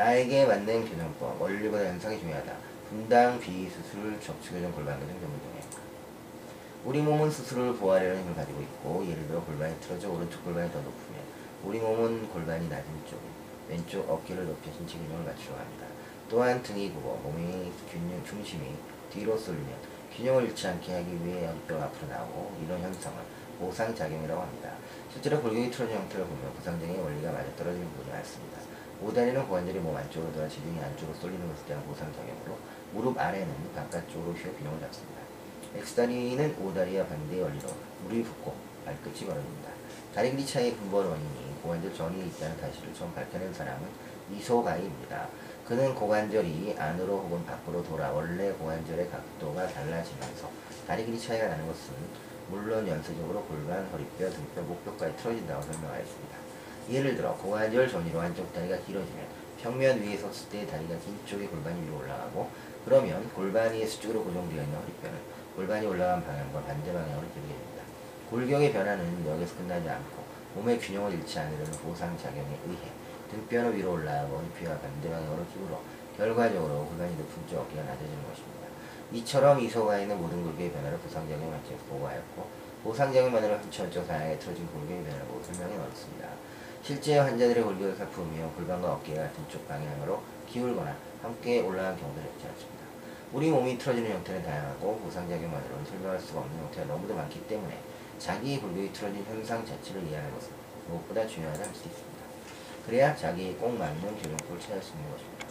나에게 맞는 교정법, 원리보다 현상이 중요하다. 분당 비수술 척추교정 골반교정 전문 동행. 우리 몸은 스스로를 보호하려는 힘을 가지고 있고 예를 들어 골반이 틀어져 오른쪽 골반이 더 높으면 우리 몸은 골반이 낮은 쪽 왼쪽 어깨를 높여 신체 균형을 맞추려 합니다. 또한 등이 굽어 몸의 균형 중심이 뒤로 쏠리면 균형을 잃지 않게 하기 위해 어깨가 앞으로 나오고 이런 현상을 보상작용이라고 합니다. 실제로 골격이 틀어진 형태를 보면 부상장의 원리가 맞아 떨어지는 부분이 많습니다. 오다리는 고관절이 몸 안쪽으로 돌아 지등이 안쪽으로 쏠리는 것에 대한 보상작용으로 무릎 아래는 바깥쪽으로 휘어 균형을 잡습니다. X다리는 오다리와 반대의 원리로 무릎이 붓고 발끝이 벌어집니다. 다리 길이 차이의 근본 원인이 고관절 전이에 있다는 사실을 처음 밝혀낸 사람은 이소가이입니다. 그는 고관절이 안으로 혹은 밖으로 돌아 원래 고관절의 각도가 달라지면서 다리 길이 차이가 나는 것은 물론 연쇄적으로 골반, 허리뼈, 등뼈, 목뼈까지 틀어진다고 설명하였습니다. 예를 들어 고관절 전이로 한쪽 다리가 길어지면 평면 위에 섰을 때 다리가 긴 쪽의 골반이 위로 올라가고 그러면 골반 위에 수직으로 고정되어 있는 허리뼈는 골반이 올라간 방향과 반대 방향으로 기울게 됩니다. 골격의 변화는 여기서 끝나지 않고 몸의 균형을 잃지 않으려는 보상작용에 의해 등뼈는 위로 올라가고 허리뼈가 반대 방향으로 기울어 결과적으로 골반이 높은 쪽 어깨가 낮아지는 것입니다. 이처럼 이소가에는 모든 골격의 변화를 보상작용 관점에서 보고하였고 보상작용만으로 흠치원적 상향에 틀어진 골격의 변화를 보고 설명해 놓았습니다. 실제 환자들의 골격을 살펴보면 골반과 어깨가 같은 쪽 방향으로 기울거나 함께 올라간 경우도 적지 않습니다. 우리 몸이 틀어지는 형태는 다양하고 보상작용만으로는 설명할 수가 없는 형태가 너무도 많기 때문에 자기 골격이 틀어진 현상 자체를 이해하는 것은 무엇보다 중요하다 할 수 있습니다. 그래야 자기에 꼭 맞는 교정법을 찾을 수 있는 것입니다.